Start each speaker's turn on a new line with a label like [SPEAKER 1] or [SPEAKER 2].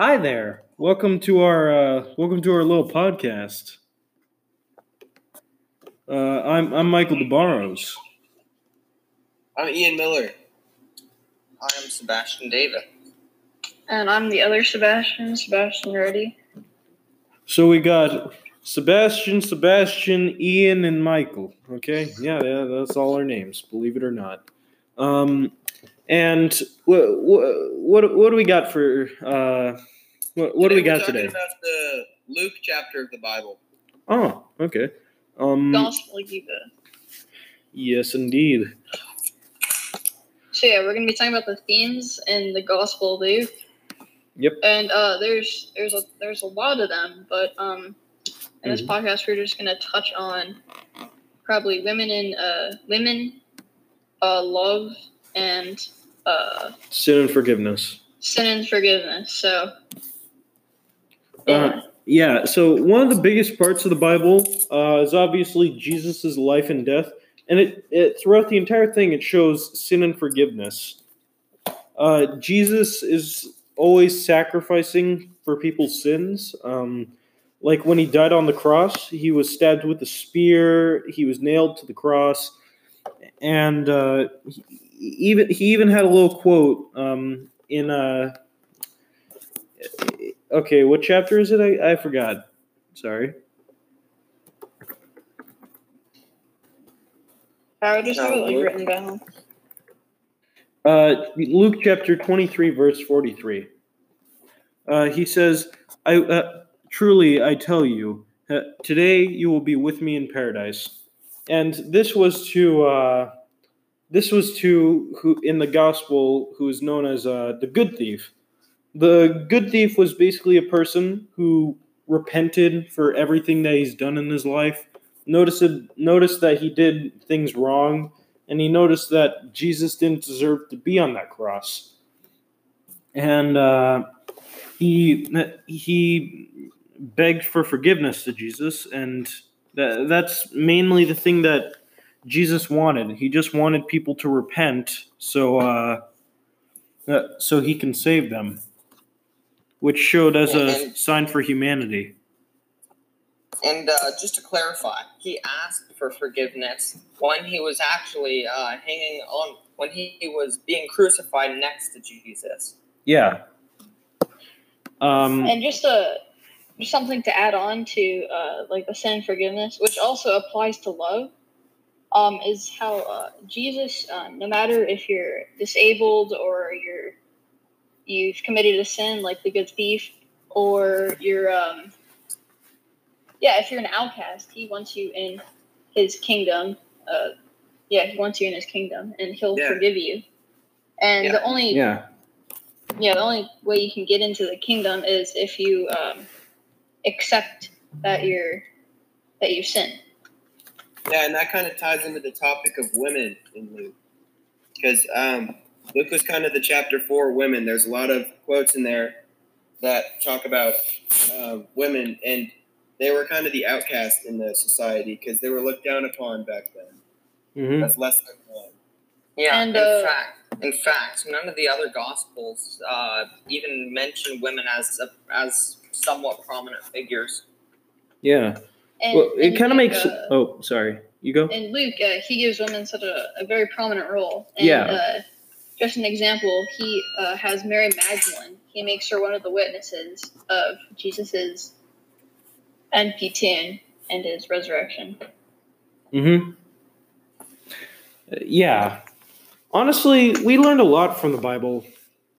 [SPEAKER 1] Hi there. Welcome to our uh, welcome to our little podcast. Uh, I'm I'm Michael DeBarros.
[SPEAKER 2] I'm Ian Miller. I'm Sebastian David.
[SPEAKER 3] And I'm the other Sebastian, Sebastian Reddy.
[SPEAKER 1] So we got Sebastian, Sebastian, Ian, and Michael. Okay, yeah, yeah that's all our names. Believe it or not. Um, and what what what do we got for uh, what what do we
[SPEAKER 2] Today
[SPEAKER 1] got
[SPEAKER 2] talking
[SPEAKER 1] today?
[SPEAKER 2] About the Luke chapter of the Bible.
[SPEAKER 1] Oh, okay. Um,
[SPEAKER 3] Gospel Giva.
[SPEAKER 1] yes, indeed.
[SPEAKER 3] So yeah, we're gonna be talking about the themes in the Gospel of Luke.
[SPEAKER 1] Yep.
[SPEAKER 3] And uh, there's there's a there's a lot of them, but um, in this
[SPEAKER 1] Mhm.
[SPEAKER 3] podcast we're just gonna touch on probably women in uh women, uh love and uh
[SPEAKER 1] Sin and forgiveness.
[SPEAKER 3] sin and forgiveness. So
[SPEAKER 1] Uh, yeah, so one of the biggest parts of the Bible uh, is obviously Jesus' life and death, and it, it throughout the entire thing it shows sin and forgiveness. Uh, Jesus is always sacrificing for people's sins. Um, like when he died on the cross, he was stabbed with a spear. He was nailed to the cross, and uh, even he even had a little quote um, in uh, okay, what chapter is it? I, I forgot. Sorry.
[SPEAKER 3] I just have it like
[SPEAKER 2] Luke.
[SPEAKER 3] written down.
[SPEAKER 1] Uh, Luke chapter 23, verse 43. Uh, he says, I, uh, Truly, I tell you, uh, today you will be with me in paradise. And this was to, uh, this was to who in the gospel who is known as uh, the good thief. The good thief was basically a person who repented for everything that he's done in his life, noticed, noticed that he did things wrong, and he noticed that Jesus didn't deserve to be on that cross, and uh, he he begged for forgiveness to Jesus, and that, that's mainly the thing that Jesus wanted. He just wanted people to repent, so uh, uh, so he can save them, which showed as a sign for humanity.
[SPEAKER 2] And uh, just to clarify, he asked for forgiveness when he was actually uh, hanging on, when he was being crucified next to Jesus.
[SPEAKER 1] Yeah. Um,
[SPEAKER 3] And just a just something to add on to uh, like the sin forgiveness, which also applies to love, um, is how uh, Jesus, uh, no matter if you're disabled or you're you've committed a sin like the good thief, or you're um, yeah, if you're an outcast, he wants you in his kingdom. Uh, yeah, he wants you in his kingdom, and he'll
[SPEAKER 2] Yeah.
[SPEAKER 3] forgive you. And
[SPEAKER 2] Yeah.
[SPEAKER 3] the only
[SPEAKER 1] yeah.
[SPEAKER 3] yeah, the only way you can get into the kingdom is if you um, accept that you're that you sin.
[SPEAKER 2] Yeah, and that kind of ties into the topic of women in Luke. Because um, Luke was kind of the chapter for women. There's a lot of quotes in there that talk about uh, women, and they were kind of the outcast in the society because they were looked down upon back then.
[SPEAKER 1] hmm
[SPEAKER 2] That's less than one. Yeah,
[SPEAKER 3] And,
[SPEAKER 2] in
[SPEAKER 3] uh,
[SPEAKER 2] fact, in fact, none of the other gospels uh, even mention women as as somewhat prominent figures.
[SPEAKER 1] Yeah.
[SPEAKER 3] And,
[SPEAKER 1] Well, it kind of makes.
[SPEAKER 3] Uh,
[SPEAKER 1] oh, sorry. You go.
[SPEAKER 3] And Luke, uh, he gives women such a, a very prominent role. And,
[SPEAKER 1] Yeah.
[SPEAKER 3] Uh, just an example, he uh, has Mary Magdalene. He makes her one of the witnesses of Jesus's empty tomb and his resurrection.
[SPEAKER 1] Mm-hmm. Yeah. Honestly, we learned a lot from the Bible.